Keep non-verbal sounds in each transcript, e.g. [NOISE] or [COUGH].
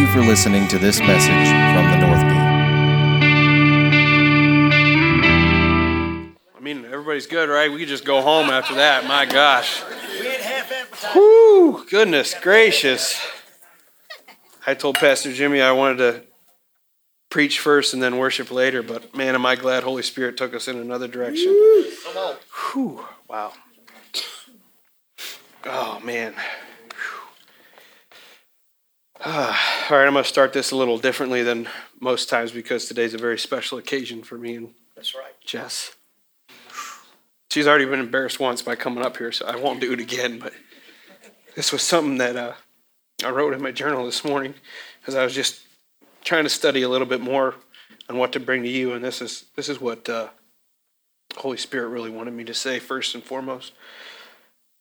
you for listening to this message from the North Gate. I mean, everybody's good, right? We could just go home after that. My gosh. Whoo, goodness gracious. I told Pastor Jimmy I wanted to preach first and then worship later, but man, am I glad Holy Spirit took us in another direction. Come on. Whew, wow. Oh, man. [SIGHS] All right, I'm going to start this a little differently than most times because today's a very special occasion for me and That's right. Jess. She's already been embarrassed once by coming up here, so I won't do it again. But this was something that uh, I wrote in my journal this morning because I was just trying to study a little bit more on what to bring to you, and this is this is what uh, Holy Spirit really wanted me to say first and foremost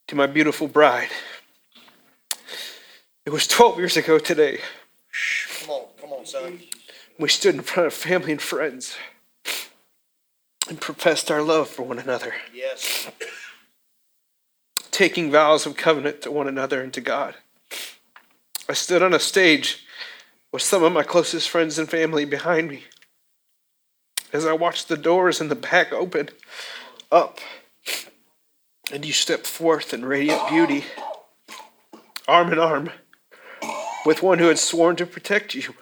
to my beautiful bride. It was 12 years ago today. Come on. Come on, son. We stood in front of family and friends and professed our love for one another. Yes. taking vows of covenant to one another and to God. I stood on a stage with some of my closest friends and family behind me. As I watched the doors in the back open up, and you stepped forth in radiant beauty, arm in arm, with one who had sworn to protect you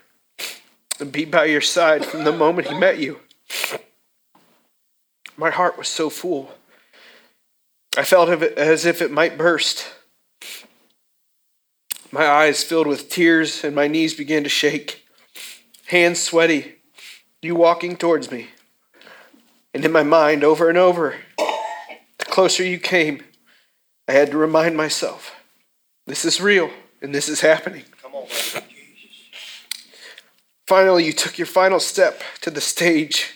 and be by your side from the moment he met you. My heart was so full. I felt as if it might burst. My eyes filled with tears and my knees began to shake. Hands sweaty, you walking towards me. And in my mind, over and over, the closer you came, I had to remind myself this is real and this is happening. Come on. Finally, you took your final step to the stage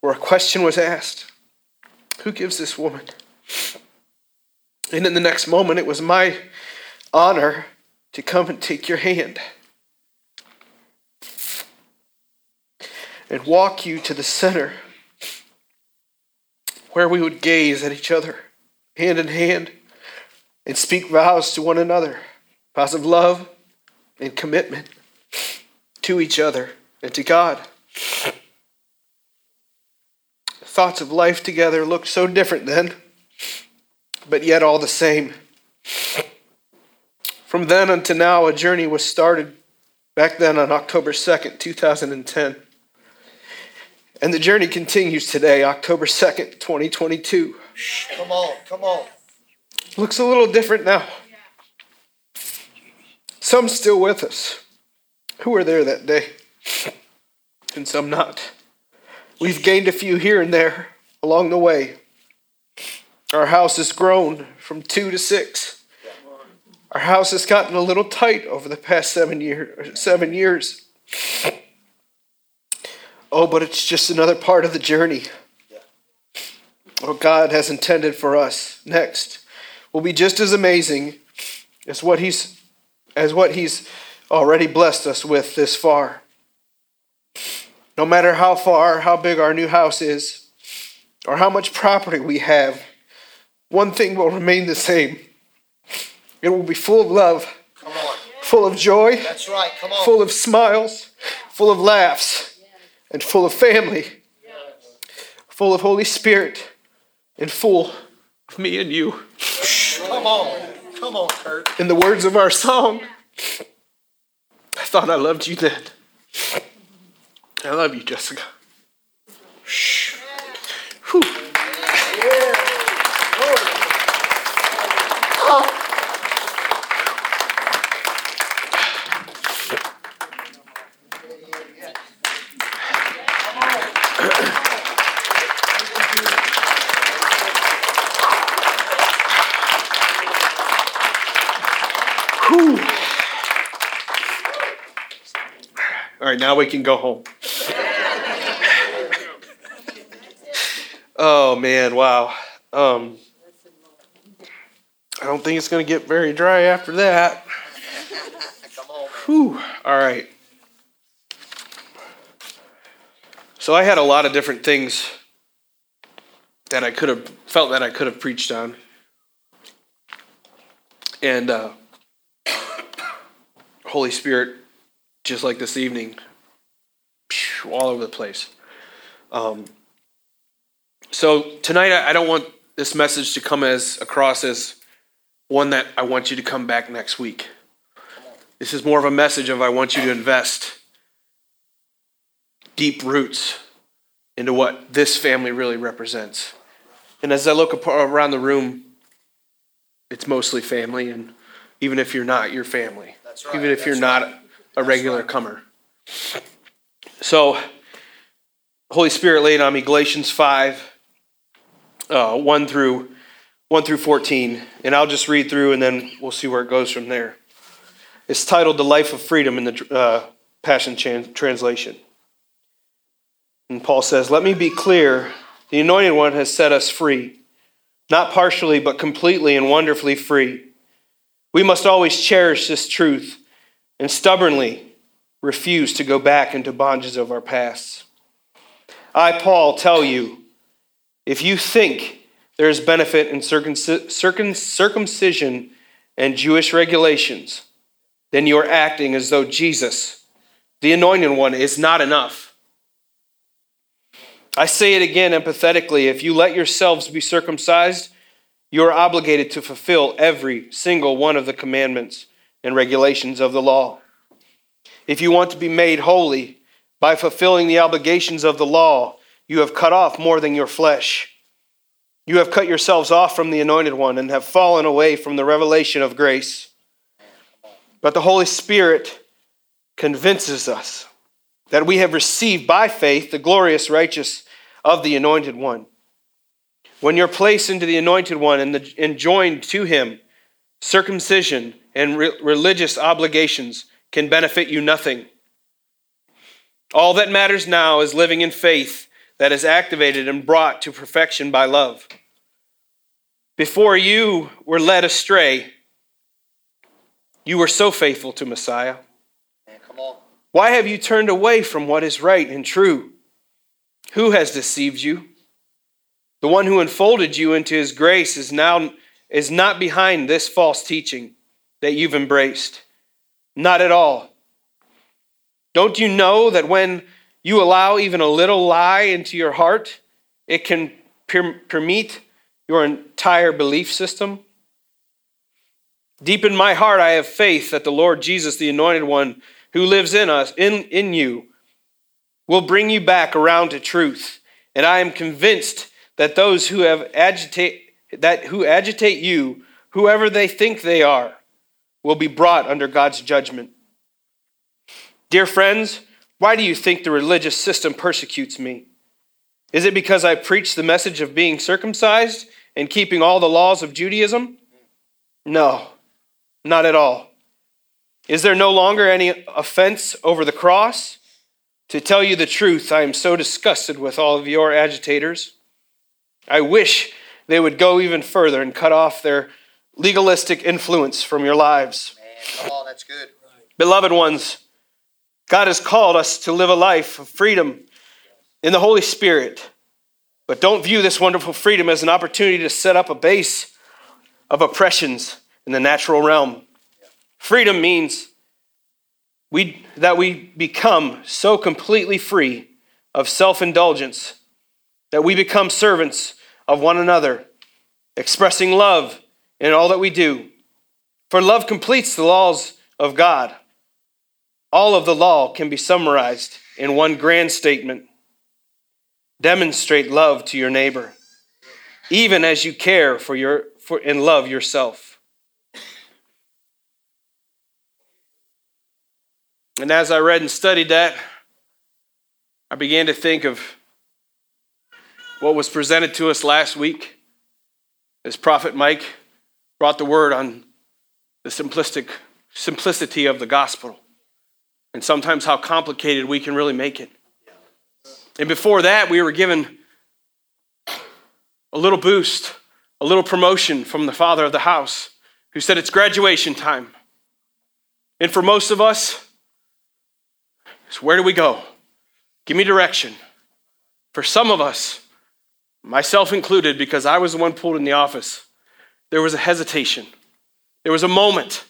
where a question was asked Who gives this woman? And in the next moment, it was my honor to come and take your hand and walk you to the center where we would gaze at each other, hand in hand, and speak vows to one another vows of love and commitment to each other and to God. Thoughts of life together looked so different then, but yet all the same. From then until now, a journey was started back then on October 2nd, 2010. And the journey continues today, October 2nd, 2022. Come on. Come on. Looks a little different now. Some still with us who were there that day, and some not. We've gained a few here and there along the way. Our house has grown from two to six. Our house has gotten a little tight over the past seven year, seven years. Oh, but it's just another part of the journey. What God has intended for us next will be just as amazing as what He's as what He's already blessed us with this far. No matter how far, how big our new house is, or how much property we have, one thing will remain the same. It will be full of love, Come on. full of joy, That's right. Come on. full of smiles, full of laughs, and full of family, full of Holy Spirit, and full of me and you. Come on. Come on, Kurt. In the words of our song, I thought I loved you then. I love you, Jessica. Whew. Whew. All now we can go home. [LAUGHS] oh man, wow. Um, I don't think it's going to get very dry after that. Whew. All right. So I had a lot of different things that I could have felt that I could have preached on. And uh, [COUGHS] Holy Spirit just like this evening, all over the place. Um, so tonight, I don't want this message to come as across as one that I want you to come back next week. This is more of a message of I want you to invest deep roots into what this family really represents. And as I look around the room, it's mostly family, and even if you're not, you're family. Right, even if you're not right. A regular right. comer. So, Holy Spirit laid on me Galatians 5, uh, 1 through 1 through 14, and I'll just read through and then we'll see where it goes from there. It's titled The Life of Freedom in the uh, Passion Translation. And Paul says, Let me be clear the Anointed One has set us free, not partially, but completely and wonderfully free. We must always cherish this truth and stubbornly refuse to go back into bondages of our past. I, Paul, tell you if you think there is benefit in circumcision and Jewish regulations, then you are acting as though Jesus, the anointed one, is not enough. I say it again empathetically if you let yourselves be circumcised, you are obligated to fulfill every single one of the commandments and regulations of the law. If you want to be made holy by fulfilling the obligations of the law, you have cut off more than your flesh. You have cut yourselves off from the anointed one and have fallen away from the revelation of grace. But the Holy Spirit convinces us that we have received by faith the glorious righteous of the anointed one. When you're placed into the anointed one and, the, and joined to him, circumcision and re- religious obligations can benefit you nothing. All that matters now is living in faith that is activated and brought to perfection by love. Before you were led astray, you were so faithful to Messiah. Why have you turned away from what is right and true? Who has deceived you? The one who enfolded you into his grace is now is not behind this false teaching that you've embraced. Not at all. Don't you know that when you allow even a little lie into your heart, it can permeate your entire belief system? Deep in my heart, I have faith that the Lord Jesus, the Anointed One, who lives in us, in, in you, will bring you back around to truth. And I am convinced that those who have agitate that who agitate you, whoever they think they are, will be brought under God's judgment. Dear friends, why do you think the religious system persecutes me? Is it because I preach the message of being circumcised and keeping all the laws of Judaism? No, not at all. Is there no longer any offense over the cross? To tell you the truth, I am so disgusted with all of your agitators. I wish they would go even further and cut off their legalistic influence from your lives. Man, on, that's good. Beloved ones, God has called us to live a life of freedom in the Holy Spirit. But don't view this wonderful freedom as an opportunity to set up a base of oppressions in the natural realm. Freedom means we, that we become so completely free of self indulgence that we become servants of one another, expressing love in all that we do. For love completes the laws of God. All of the law can be summarized in one grand statement demonstrate love to your neighbor, even as you care for your for, and love yourself. And as I read and studied that, I began to think of what was presented to us last week as Prophet Mike brought the word on the simplistic simplicity of the gospel and sometimes how complicated we can really make it. And before that, we were given a little boost, a little promotion from the father of the house who said it's graduation time. And for most of us, so, where do we go? Give me direction. For some of us, myself included, because I was the one pulled in the office, there was a hesitation. There was a moment,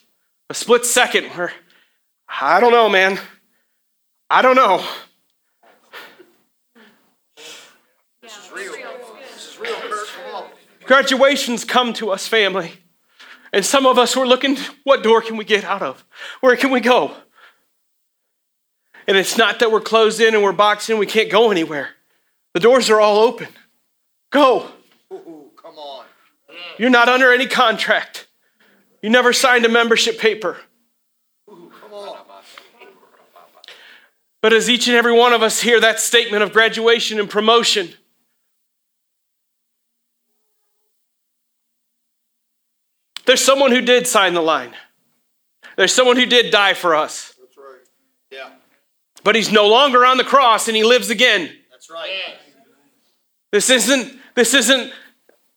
a split second where, I don't know, man. I don't know. This is real. This is real, Kurt. Come on. Graduations come to us, family. And some of us were looking, what door can we get out of? Where can we go? And it's not that we're closed in and we're boxed in, we can't go anywhere. The doors are all open. Go. Ooh, come on. You're not under any contract. You never signed a membership paper. Ooh, come on. But as each and every one of us hear that statement of graduation and promotion, there's someone who did sign the line. There's someone who did die for us. That's right. Yeah, But he's no longer on the cross and he lives again. that's right. This isn't this isn't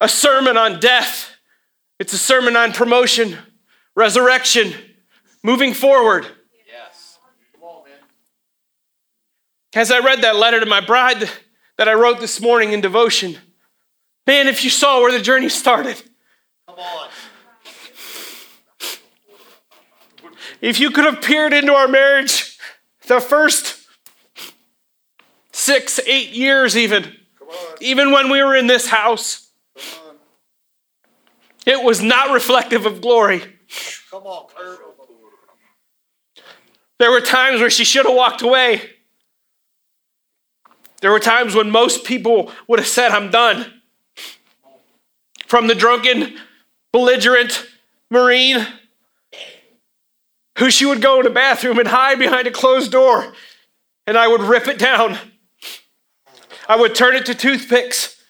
a sermon on death. It's a sermon on promotion, resurrection, moving forward. Yes. Come on, man. As I read that letter to my bride that I wrote this morning in devotion, man, if you saw where the journey started, Come on. if you could have peered into our marriage the first six, eight years, even, even when we were in this house. It was not reflective of glory. Come on, Kurt. There were times where she should have walked away. There were times when most people would have said, I'm done. From the drunken, belligerent Marine who she would go in the bathroom and hide behind a closed door, and I would rip it down. I would turn it to toothpicks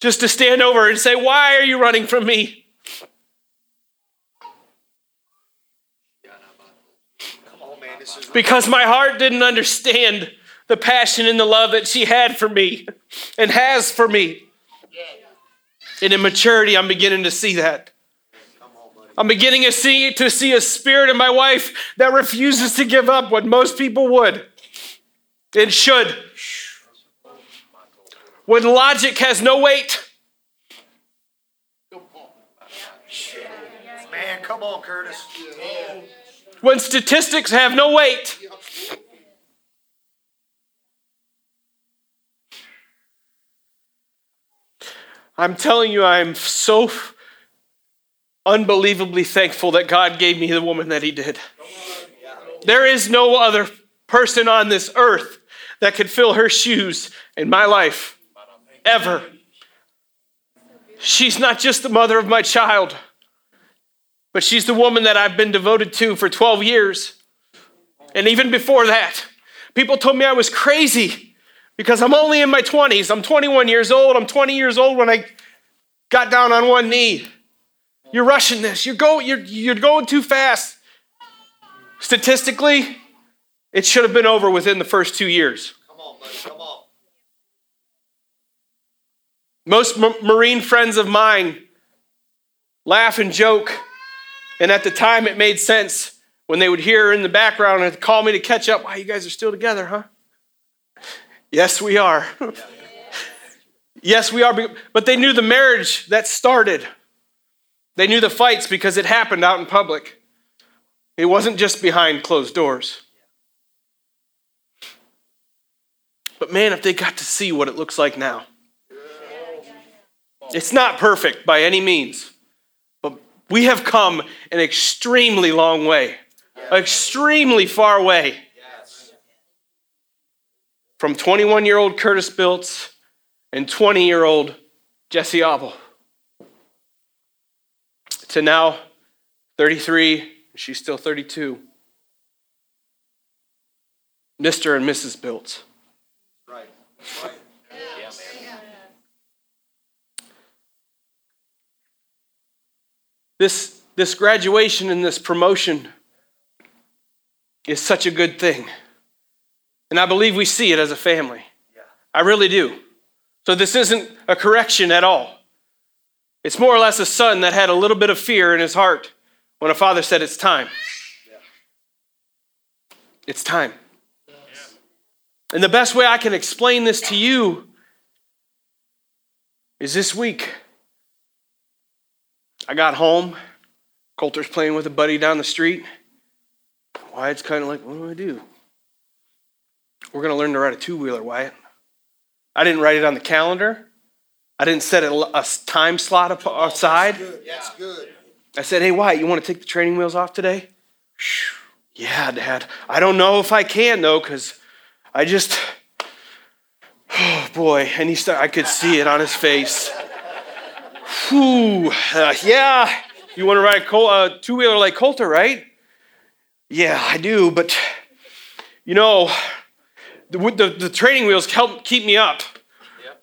just to stand over and say, Why are you running from me? Come on, man. This is because my heart didn't understand the passion and the love that she had for me and has for me. And in maturity, I'm beginning to see that. Come on, buddy. I'm beginning to see to see a spirit in my wife that refuses to give up what most people would and should. When logic has no weight, Man, come on, Kurtis. When statistics have no weight, I'm telling you, I'm so unbelievably thankful that God gave me the woman that He did. There is no other person on this earth that could fill her shoes in my life, ever. She's not just the mother of my child, but she's the woman that I've been devoted to for 12 years. And even before that, people told me I was crazy because I'm only in my 20s. I'm 21 years old. I'm 20 years old when I got down on one knee. You're rushing this. You're, go, you're, you're going too fast. Statistically, it should have been over within the first two years. Come on, buddy. Come on. Most m- Marine friends of mine laugh and joke, and at the time it made sense when they would hear in the background and call me to catch up. Why, you guys are still together, huh? Yes, we are. yes, we are. But they knew the marriage that started. They knew the fights because it happened out in public. It wasn't just behind closed doors. But man, if they got to see what it looks like now. It's not perfect by any means, we have come an extremely long way, extremely far way Yes. from 21 year old Kurtis Biltz and 20 year old Jesse Abel to now 33, she's still 32. Mr. and Mrs. Biltz. Right. Right. Yeah, man. This, this graduation and this promotion is such a good thing. And I believe we see it as a family. Yeah. I really do. So this isn't a correction at all. It's more or less a son that had a little bit of fear in his heart when a father said, It's time. It's time. And the best way I can explain this to you is this week. I got home. Coulter's playing with a buddy down the street. Wyatt's kind of like, What do I do? we're going to learn to ride a two wheeler, Wyatt. I didn't write it on the calendar. I didn't set a, a time slot oh, aside. That's good. I said, hey, Wyatt, you want to take the training wheels off today? Yeah, Dad. I don't know if I can, though, because I just, [SIGHS] oh boy. And he started, I could see it on his face. Whew. Uh, yeah, you want to ride a Col- uh, two wheeler like Coulter, right? Yeah, I do, but you know, the, the, the training wheels help keep me up.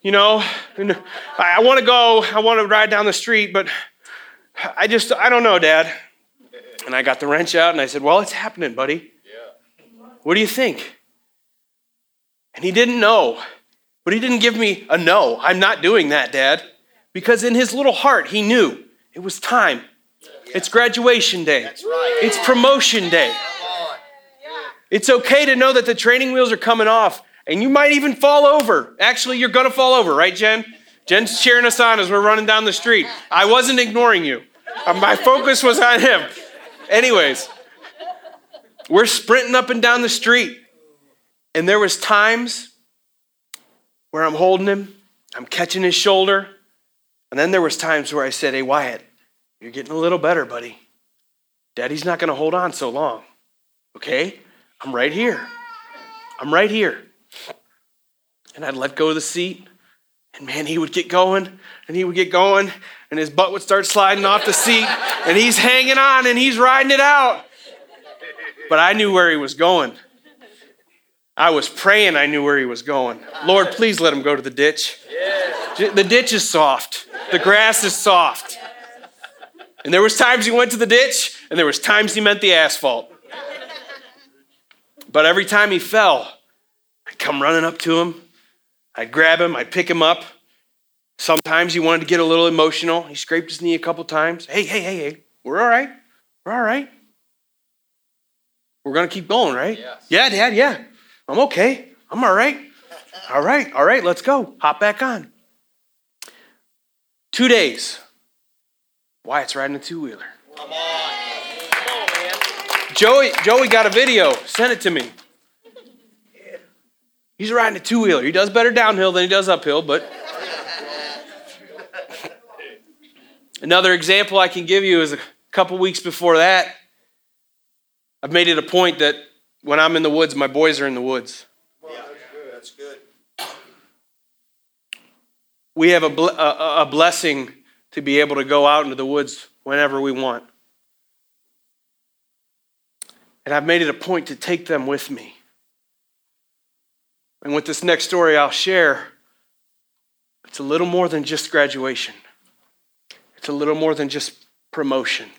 You know, and I, I want to go, I want to ride down the street, but I just, I don't know, Dad. And I got the wrench out and I said, Well, it's happening, buddy. What do you think? And he didn't know, but he didn't give me a no. I'm not doing that, Dad. Because in his little heart, he knew it was time. It's graduation day, right. it's promotion day. It's okay to know that the training wheels are coming off and you might even fall over. Actually, you're going to fall over, right, Jen? Jen's cheering us on as we're running down the street. I wasn't ignoring you, Uh, my focus was on him. Anyways, we're sprinting up and down the street. And there was times where I'm holding him, I'm catching his shoulder, and then there was times where I said, "Hey Wyatt, you're getting a little better, buddy. Daddy's not going to hold on so long. Okay? I'm right here. I'm right here." And I'd let go of the seat, and man, he would get going, and he would get going, and his butt would start sliding off the seat, and he's hanging on and he's riding it out. But I knew where he was going. I was praying I knew where he was going. Lord, please let him go to the ditch. The ditch is soft. The grass is soft. And there was times he went to the ditch, and there was times he meant the asphalt. But every time he fell, I'd come running up to him. I'd grab him, I'd pick him up. Sometimes he wanted to get a little emotional. He scraped his knee a couple times. Hey, hey, hey, hey, we're all right. We're all right. We're going to keep going, right? Yes. Yeah, Dad, yeah. I'm okay. I'm all right. All right, all right, let's go. Hop back on. Two days. Wyatt's riding a two wheeler. Joey, Joey got a video. Send it to me. He's riding a two wheeler. He does better downhill than he does uphill, but. Another example I can give you is a couple weeks before that. I've made it a point that when I'm in the woods, my boys are in the woods. Yeah, that's good. We have a, ble- a, a blessing to be able to go out into the woods whenever we want. And I've made it a point to take them with me. And with this next story I'll share, it's a little more than just graduation, it's a little more than just promotion.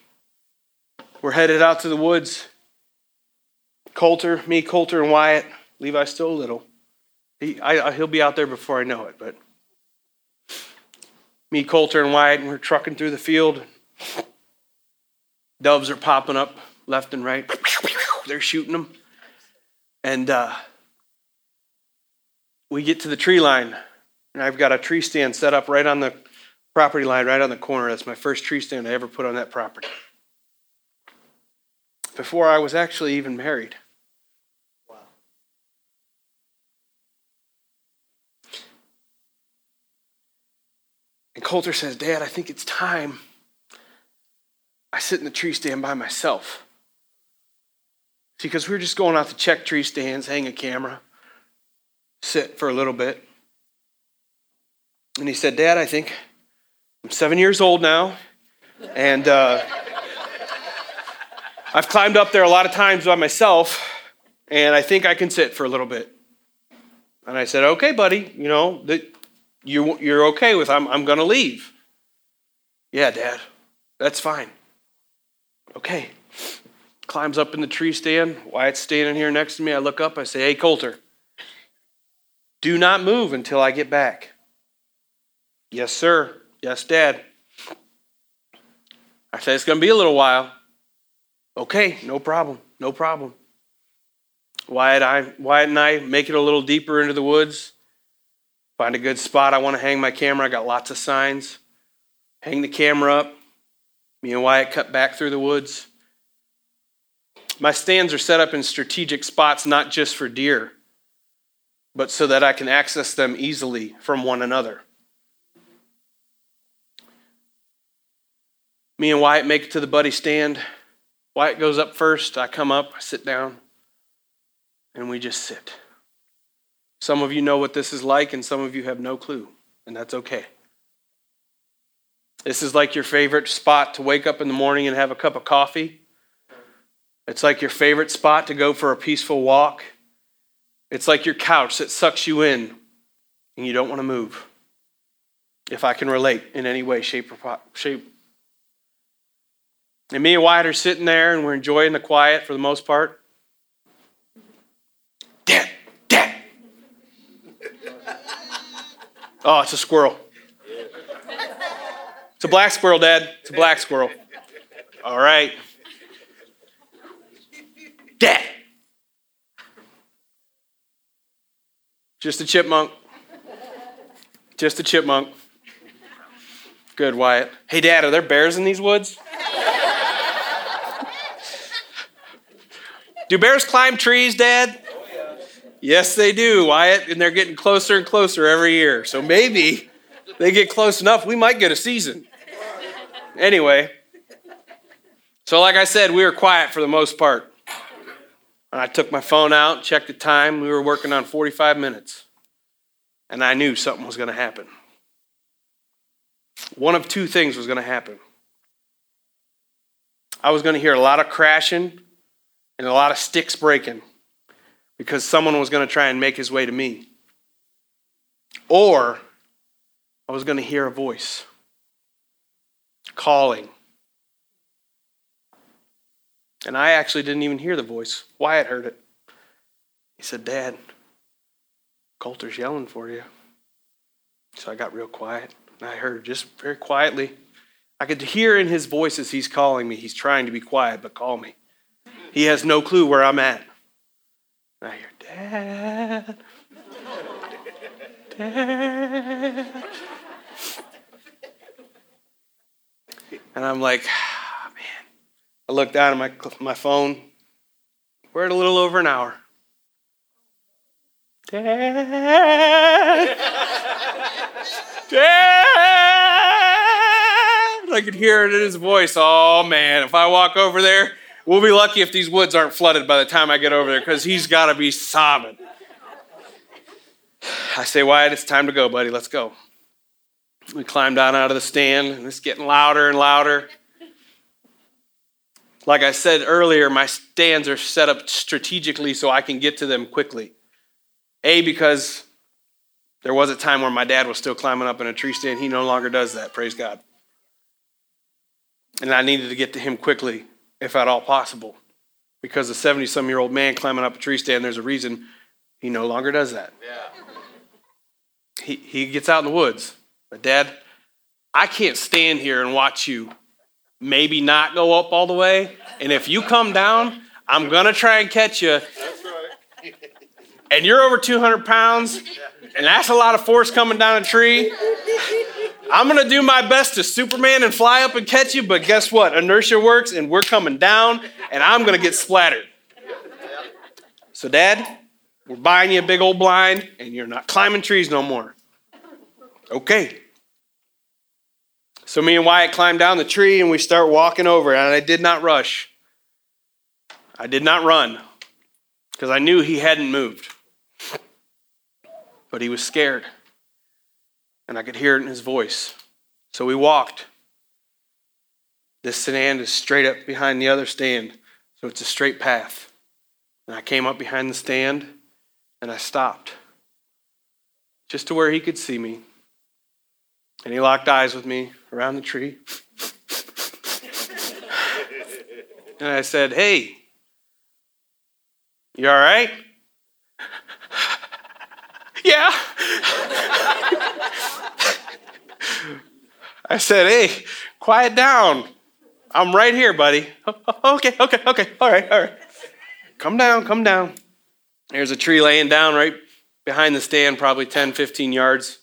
We're headed out to the woods. Coulter, me, Coulter, and Wyatt. Levi's still a little. He, I, he'll be out there before I know it, but me, Coulter, and Wyatt, and we're trucking through the field. Doves are popping up left and right. They're shooting them. And uh, we get to the tree line, and I've got a tree stand set up right on the property line, right on the corner. That's my first tree stand I ever put on that property. Before I was actually even married. And Coulter says, Dad, I think it's time I sit in the tree stand by myself. See, because we were just going out to check tree stands, hang a camera, sit for a little bit. And he said, Dad, I think I'm seven years old now, and uh, I've climbed up there a lot of times by myself, and I think I can sit for a little bit. And I said, Okay, buddy, you know, you, you're okay with I'm, I'm going to leave. Yeah, Dad, that's fine. Okay. Climbs up in the tree stand. Wyatt's standing here next to me. I look up. I say, Hey, Coulter, do not move until I get back. Yes, sir. Yes, Dad. I say, It's going to be a little while. Okay, no problem. No problem. Wyatt, I, Wyatt and I make it a little deeper into the woods. Find a good spot. I want to hang my camera. I got lots of signs. Hang the camera up. Me and Wyatt cut back through the woods. My stands are set up in strategic spots, not just for deer, but so that I can access them easily from one another. Me and Wyatt make it to the buddy stand. Wyatt goes up first. I come up, I sit down, and we just sit. Some of you know what this is like, and some of you have no clue, and that's okay. This is like your favorite spot to wake up in the morning and have a cup of coffee. It's like your favorite spot to go for a peaceful walk. It's like your couch that sucks you in and you don't want to move. If I can relate in any way, shape, or shape. And me and Wyatt are sitting there and we're enjoying the quiet for the most part. Dad, Dad. Oh, it's a squirrel. It's a black squirrel, Dad. It's a black squirrel. All right. Dad. Just a chipmunk. Just a chipmunk. Good, Wyatt. Hey, Dad, are there bears in these woods? do bears climb trees, Dad? Yes, they do, Wyatt, and they're getting closer and closer every year. So maybe they get close enough, we might get a season. Anyway, so like I said, we were quiet for the most part. And I took my phone out, checked the time. We were working on 45 minutes. And I knew something was going to happen. One of two things was going to happen. I was going to hear a lot of crashing and a lot of sticks breaking because someone was going to try and make his way to me. Or I was going to hear a voice calling. And I actually didn't even hear the voice. Wyatt heard it. He said, Dad, Coulter's yelling for you. So I got real quiet. And I heard just very quietly. I could hear in his voice as he's calling me. He's trying to be quiet, but call me. He has no clue where I'm at. And I hear, Dad. Dad. And I'm like, oh, man. I look down at my, my phone. We're at a little over an hour. Dad. Dad. I could hear it in his voice. Oh, man. If I walk over there, we'll be lucky if these woods aren't flooded by the time I get over there because he's got to be sobbing. I say, Wyatt, it's time to go, buddy. Let's go. We climb down out of the stand, and it's getting louder and louder. Like I said earlier, my stands are set up strategically so I can get to them quickly. A, because there was a time where my dad was still climbing up in a tree stand. He no longer does that, praise God. And I needed to get to him quickly, if at all possible. Because a 70 some year old man climbing up a tree stand, there's a reason he no longer does that. Yeah. He, he gets out in the woods. But, Dad, I can't stand here and watch you maybe not go up all the way. And if you come down, I'm going to try and catch you. That's right. And you're over 200 pounds, and that's a lot of force coming down a tree. [LAUGHS] I'm going to do my best to Superman and fly up and catch you, but guess what? Inertia works, and we're coming down, and I'm going to get splattered. So, Dad, we're buying you a big old blind, and you're not climbing trees no more. Okay. So me and Wyatt climb down the tree and we start walking over, and I did not rush. I did not run because I knew he hadn't moved. But he was scared, and I could hear it in his voice. So we walked. This stand is straight up behind the other stand, so it's a straight path. And I came up behind the stand and I stopped just to where he could see me. And he locked eyes with me around the tree. [LAUGHS] and I said, Hey, you all right? [LAUGHS] yeah. [LAUGHS] I said, Hey, quiet down. I'm right here, buddy. [LAUGHS] okay, okay, okay. All right, all right. Come down, come down. There's a tree laying down right behind the stand, probably 10, 15 yards.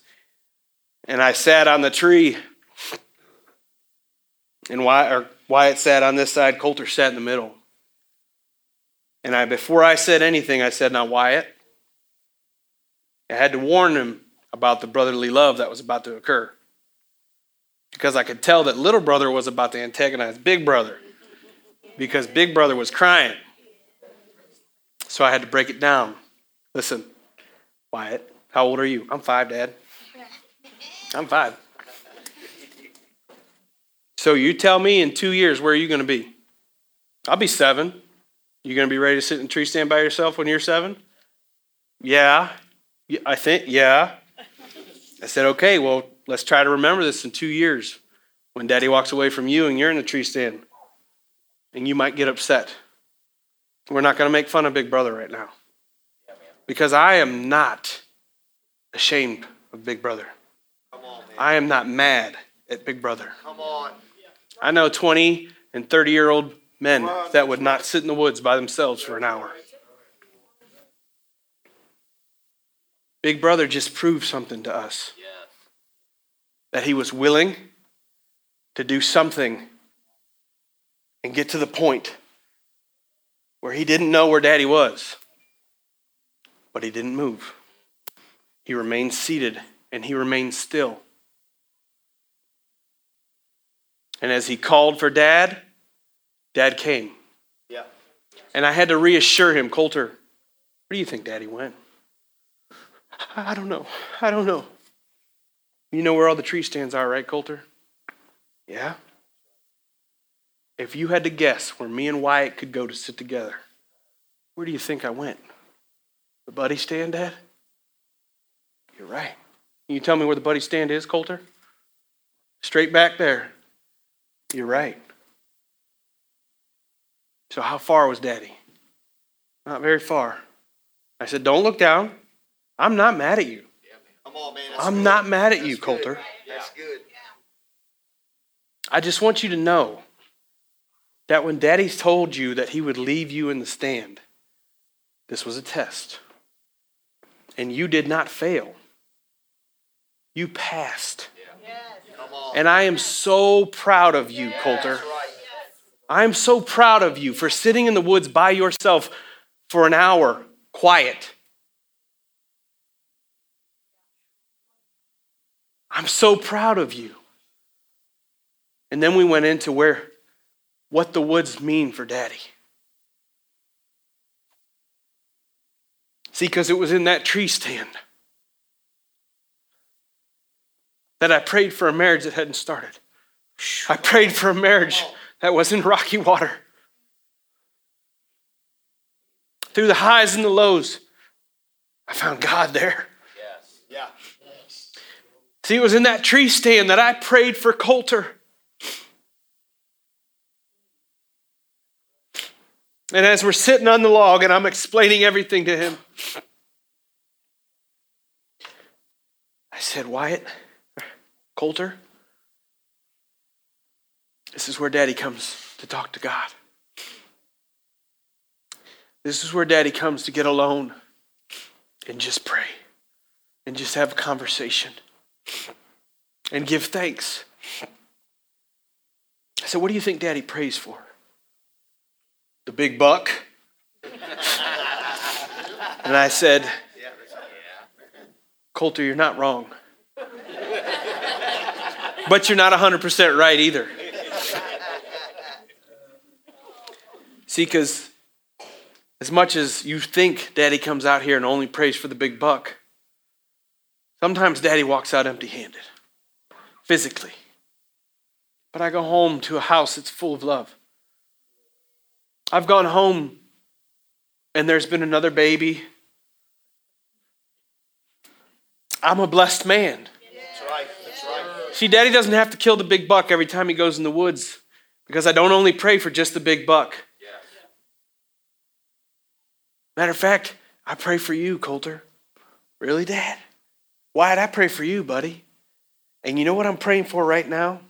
And I sat on the tree. And Wyatt, Wyatt sat on this side, Coulter sat in the middle. And I, before I said anything, I said, Now, Wyatt, I had to warn him about the brotherly love that was about to occur. Because I could tell that little brother was about to antagonize big brother. Because big brother was crying. So I had to break it down. Listen, Wyatt, how old are you? I'm five, Dad. I'm five. So you tell me in two years where are you going to be? I'll be seven. You going to be ready to sit in a tree stand by yourself when you're seven? Yeah. Yeah, I think, yeah. I said, okay, well, let's try to remember this in two years when daddy walks away from you and you're in a tree stand and you might get upset. We're not going to make fun of Big Brother right now because I am not ashamed of Big Brother. I am not mad at Big Brother. Come on. I know 20 and 30 year old men that would not sit in the woods by themselves for an hour. Big Brother just proved something to us that he was willing to do something and get to the point where he didn't know where daddy was, but he didn't move. He remained seated and he remained still. And as he called for dad, dad came. Yeah. And I had to reassure him, Coulter, where do you think daddy went? I don't know. I don't know. You know where all the tree stands are, right, Coulter? Yeah. If you had to guess where me and Wyatt could go to sit together, where do you think I went? The buddy stand, Dad? You're right. Can you tell me where the buddy stand is, Coulter? Straight back there. You're right. So, how far was Daddy? Not very far. I said, Don't look down. I'm not mad at you. On, man. That's I'm good. not mad at you, That's good. Coulter. That's good. I just want you to know that when Daddy's told you that he would leave you in the stand, this was a test. And you did not fail. You passed. Come on. And I am so proud of you, Coulter. That's right. I'm so proud of you for sitting in the woods by yourself for an hour, quiet. I'm so proud of you. And then we went into where what the woods mean for daddy. See, because it was in that tree stand that I prayed for a marriage that hadn't started. I prayed for a marriage that was in rocky water. Through the highs and the lows, I found God there. See, it was in that tree stand that I prayed for Coulter. And as we're sitting on the log and I'm explaining everything to him, I said, Wyatt, Coulter, this is where daddy comes to talk to God. This is where daddy comes to get alone and just pray and just have a conversation and give thanks. I said, What do you think daddy prays for? The big buck? and I said, Coulter, you're not wrong. but you're not 100% right either. See, because as much as you think daddy comes out here and only prays for the big buck, sometimes daddy walks out empty handed, physically. But I go home to a house that's full of love. I've gone home and there's been another baby. I'm a blessed man. That's right. That's right. See, daddy doesn't have to kill the big buck every time he goes in the woods because I don't only pray for just the big buck. Matter of fact, I pray for you, Coulter. Really, Dad? Why'd I pray for you, buddy? And you know what I'm praying for right now?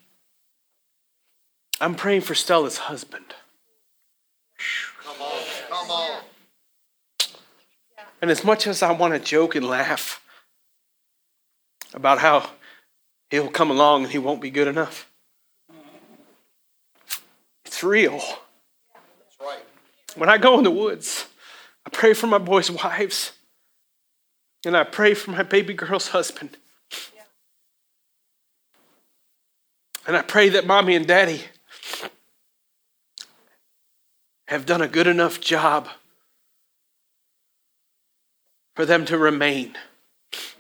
I'm praying for Stella's husband. Come on. Come on. And as much as I want to joke and laugh about how he'll come along and he won't be good enough, it's real. That's right. When I go in the woods, I pray for my boys' wives. And I pray for my baby girl's husband. And I pray that mommy and daddy have done a good enough job for them to remain.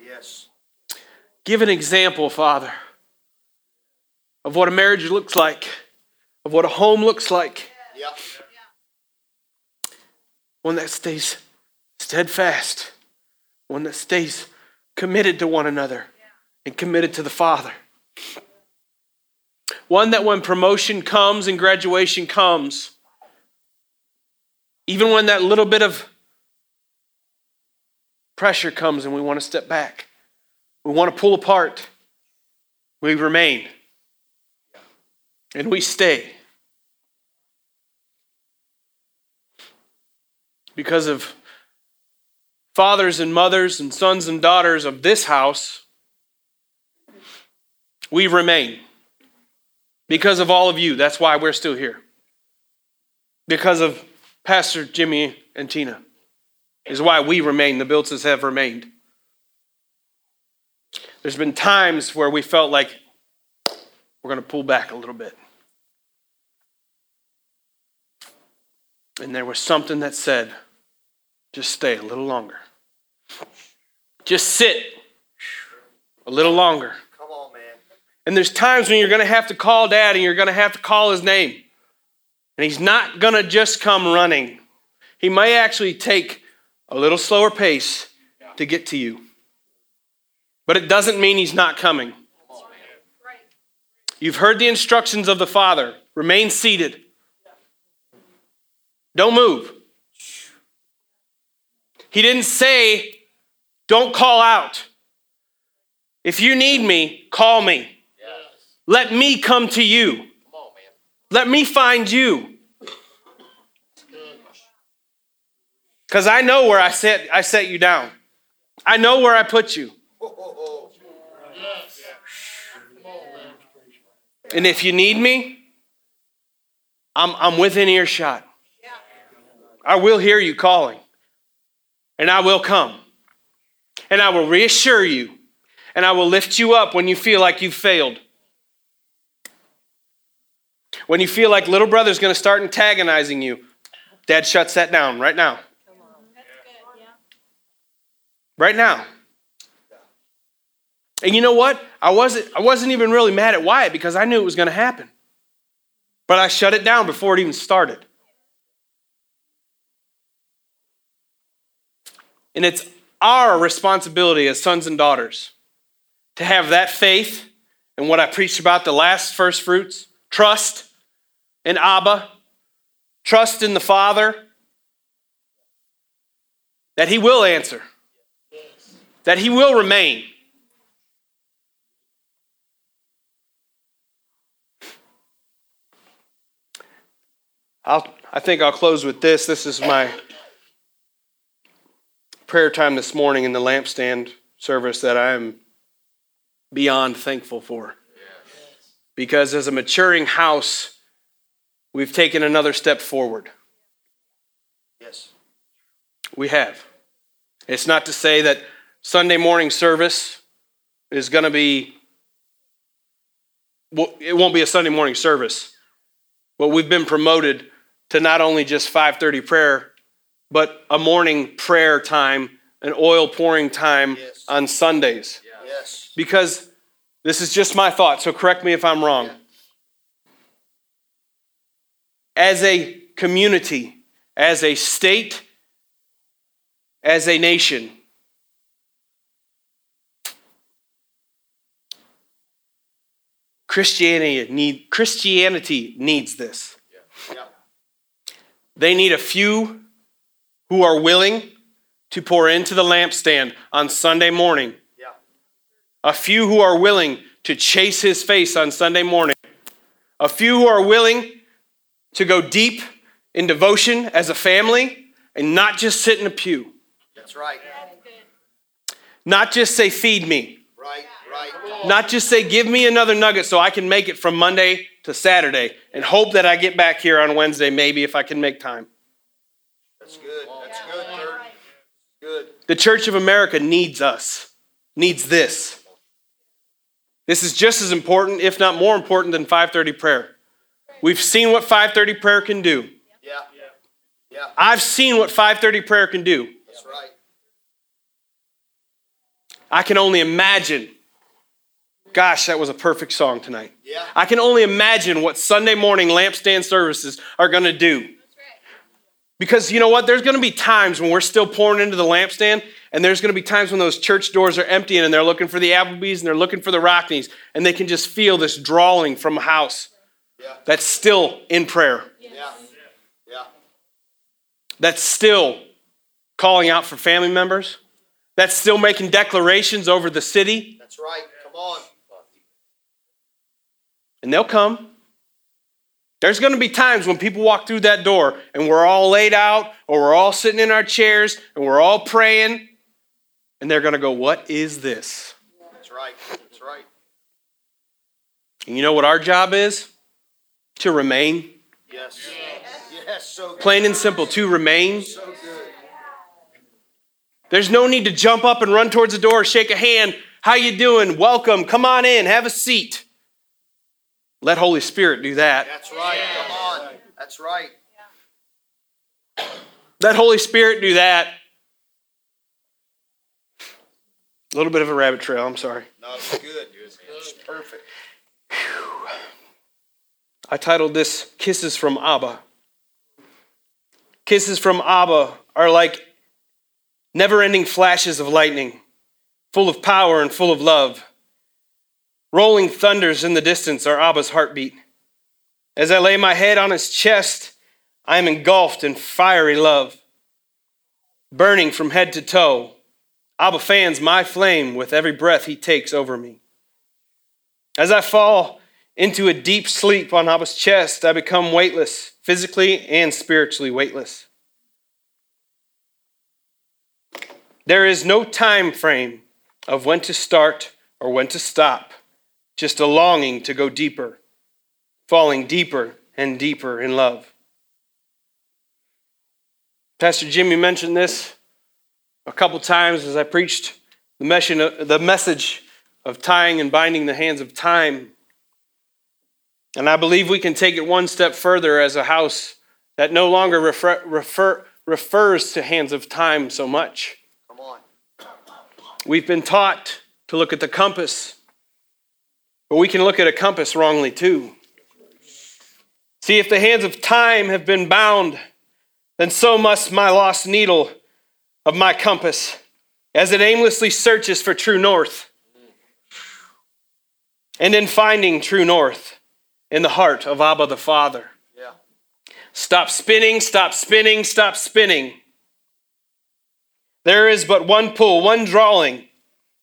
Yes. Give an example, Father, of what a marriage looks like, of what a home looks like. Yeah. One that stays steadfast, one that stays committed to one another and committed to the Father. One that when promotion comes and graduation comes, even when that little bit of pressure comes and we want to step back, we want to pull apart, we remain and we stay. Because of fathers and mothers and sons and daughters of this house, we remain. Because of all of you, that's why we're still here. Because of Pastor Jimmy and Tina, is why we remain. The Biltzes have remained. There's been times where we felt like we're going to pull back a little bit. And there was something that said, just stay a little longer. Just sit a little longer. Come on, man. And there's times when you're going to have to call dad and you're going to have to call his name. And he's not going to just come running. He may actually take a little slower pace to get to you. But it doesn't mean he's not coming. You've heard the instructions of the Father remain seated, don't move. He didn't say, don't call out. If you need me, call me. Let me come to you. Come on. Let me find you. Because I know where I set, I set you down. I know where I put you. And if you need me, I'm, I'm within earshot. I will hear you calling. And I will come. And I will reassure you. And I will lift you up when you feel like you've failed. When you feel like little brother's going to start antagonizing you, dad shuts that down right now. Right now. And you know what? I wasn't, I wasn't even really mad at Wyatt because I knew it was going to happen. But I shut it down before it even started. And it's our responsibility as sons and daughters to have that faith and what I preached about the last first fruits trust in Abba, trust in the Father, that He will answer, that He will remain. I'll, I think I'll close with this. This is my prayer time this morning in the lampstand service that I am beyond thankful for. Because as a maturing house, we've taken another step forward. Yes. We have. It's not to say that Sunday morning service is going to be, well, it won't be a Sunday morning service. But we've been promoted to not only just 5:30 prayer, but a morning prayer time, an oil pouring time Yes. on Sundays. Yes. Because this is just my thought, so correct me if I'm wrong. As a community, as a state, as a nation, Christianity, need, Christianity needs this. Yeah. They need a few who are willing to pour into the lampstand on Sunday morning Yeah. a few who are willing to chase his face on Sunday morning, a few who are willing to go deep in devotion as a family and not just sit in a pew, That's right. not just say, feed me, Right. Right. not just say, give me another nugget so I can make it from Monday to Saturday and hope that I get back here on Wednesday, maybe if I can make time. That's good. That's good, Kurt. Good. The Church of America needs us, needs this. This is just as important, if not more important, than 530 prayer. We've seen what 530 prayer can do. Yeah. Yeah. I've seen what 530 prayer can do. That's right. I can only imagine. Gosh, that was a perfect song tonight. Yeah. I can only imagine what Sunday morning lampstand services are going to do. Because you know what? There's going to be times when we're still pouring into the lampstand, and there's going to be times when those church doors are empty and they're looking for the Applebee's and they're looking for the Rockne's, and they can just feel this drawing from a house Yeah. that's still in prayer, Yeah. Yeah. that's still calling out for family members, that's still making declarations over the city, That's right. Come on. and they'll come. There's going to be times when people walk through that door and we're all laid out or we're all sitting in our chairs and we're all praying, and they're going to go, What is this? That's right. That's right. And you know what our job is? To remain. Yes. Yes. So good. Plain and simple, to remain. So good. There's no need to jump up and run towards the door, shake a hand. How you doing? Welcome. Come on in. Have a seat. Let Holy Spirit do that. That's right. Come on. That's right. Let Holy Spirit do that. A little bit of a rabbit trail, I'm sorry. No, it's good. It's perfect. I titled this Kisses from Abba. Kisses from Abba are like never ending flashes of lightning, full of power and full of love. Rolling thunders in the distance are Abba's heartbeat. As I lay my head on his chest, I am engulfed in fiery love. Burning from head to toe, Abba fans my flame with every breath he takes over me. As I fall into a deep sleep on Abba's chest, I become weightless, physically and spiritually weightless. There is no time frame of when to start or when to stop, just a longing to go deeper, falling deeper and deeper in love. Pastor Jimmy mentioned this a couple times as I preached the message of tying and binding the hands of time. And I believe we can take it one step further as a house that no longer refer, refer, refers to hands of time so much. Come on. We've been taught to look at the compass, but we can look at a compass wrongly too. See, if the hands of time have been bound, then so must my lost needle of my compass as it aimlessly searches for true north. And in finding true north in the heart of Abba the Father. Yeah. Stop spinning, stop spinning, stop spinning. There is but one pull, one drawing,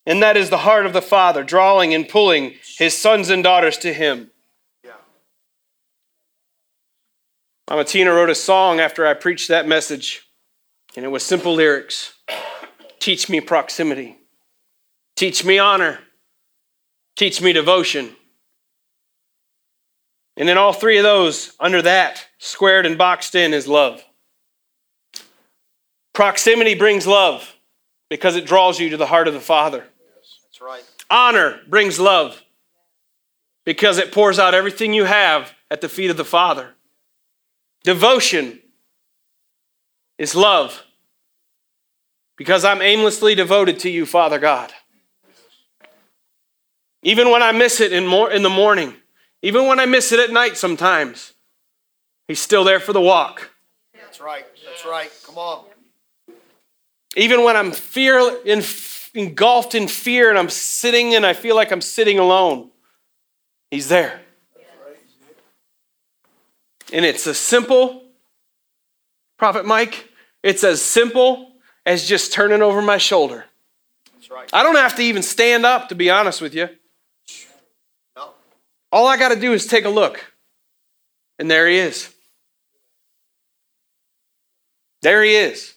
and that is the heart of the Father, drawing and pulling his sons and daughters to him. Yeah. Mama Tina wrote a song after I preached that message, and it was simple lyrics Teach me proximity, teach me honor, teach me devotion. And in all three of those, under that, squared and boxed in, is love. Proximity brings love because it draws you to the heart of the Father. Right. Honor brings love because it pours out everything you have at the feet of the Father. Devotion is love because I'm aimlessly devoted to you, Father God. Even when I miss it in, mor- in the morning, even when I miss it at night sometimes, He's still there for the walk. That's right. That's right. Come on. Even when I'm fear in, engulfed in fear and I'm sitting and I feel like I'm sitting alone, He's there. And it's a simple, Prophet Mike, it's as simple as just turning over my shoulder. That's right. I don't have to even stand up, to be honest with you. No. All I got to do is take a look. And there he is. There he is.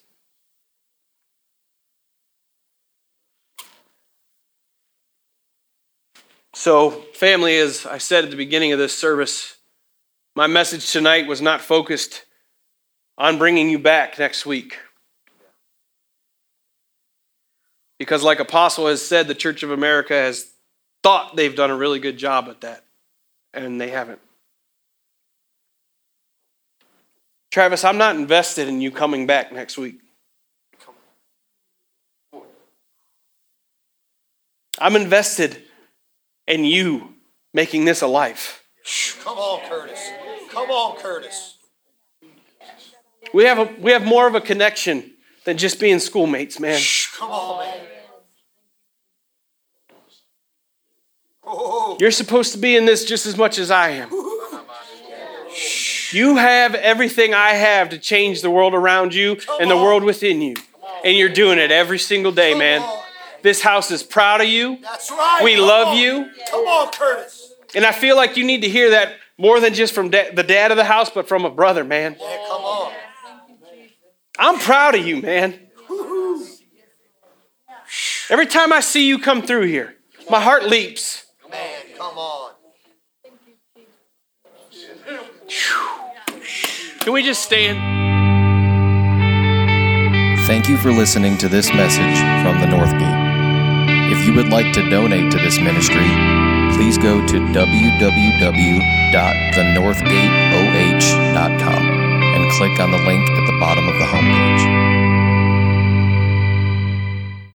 So, family, as I said at the beginning of this service, my message tonight was not focused on bringing you back next week. Because, like Apostle has said, the Church of America has thought they've done a really good job at that, and they haven't. Travis, I'm not invested in you coming back next week. I'm invested in you making this a life. Come on, Kurtis. Come on, Kurtis. We have, a, we have more of a connection than just being schoolmates, man. Come on, man. Oh, You're supposed to be in this just as much as I am. You have everything I have to change the world around you and the world within you. And you're doing it every single day, man. This house is proud of you. that's right. We Come love on. you. Come on, Kurtis. And I feel like you need to hear that more than just from da- the dad of the house, but from a brother, man. Yeah, come on. I'm proud of you, man. Every time I see you come through here, my heart leaps. Man, come on. Can we just stand? Thank you for listening to this message from the North Gate. If you would like to donate to this ministry, please go to www.thenorthgateoh.com and click on the link at the bottom of the homepage.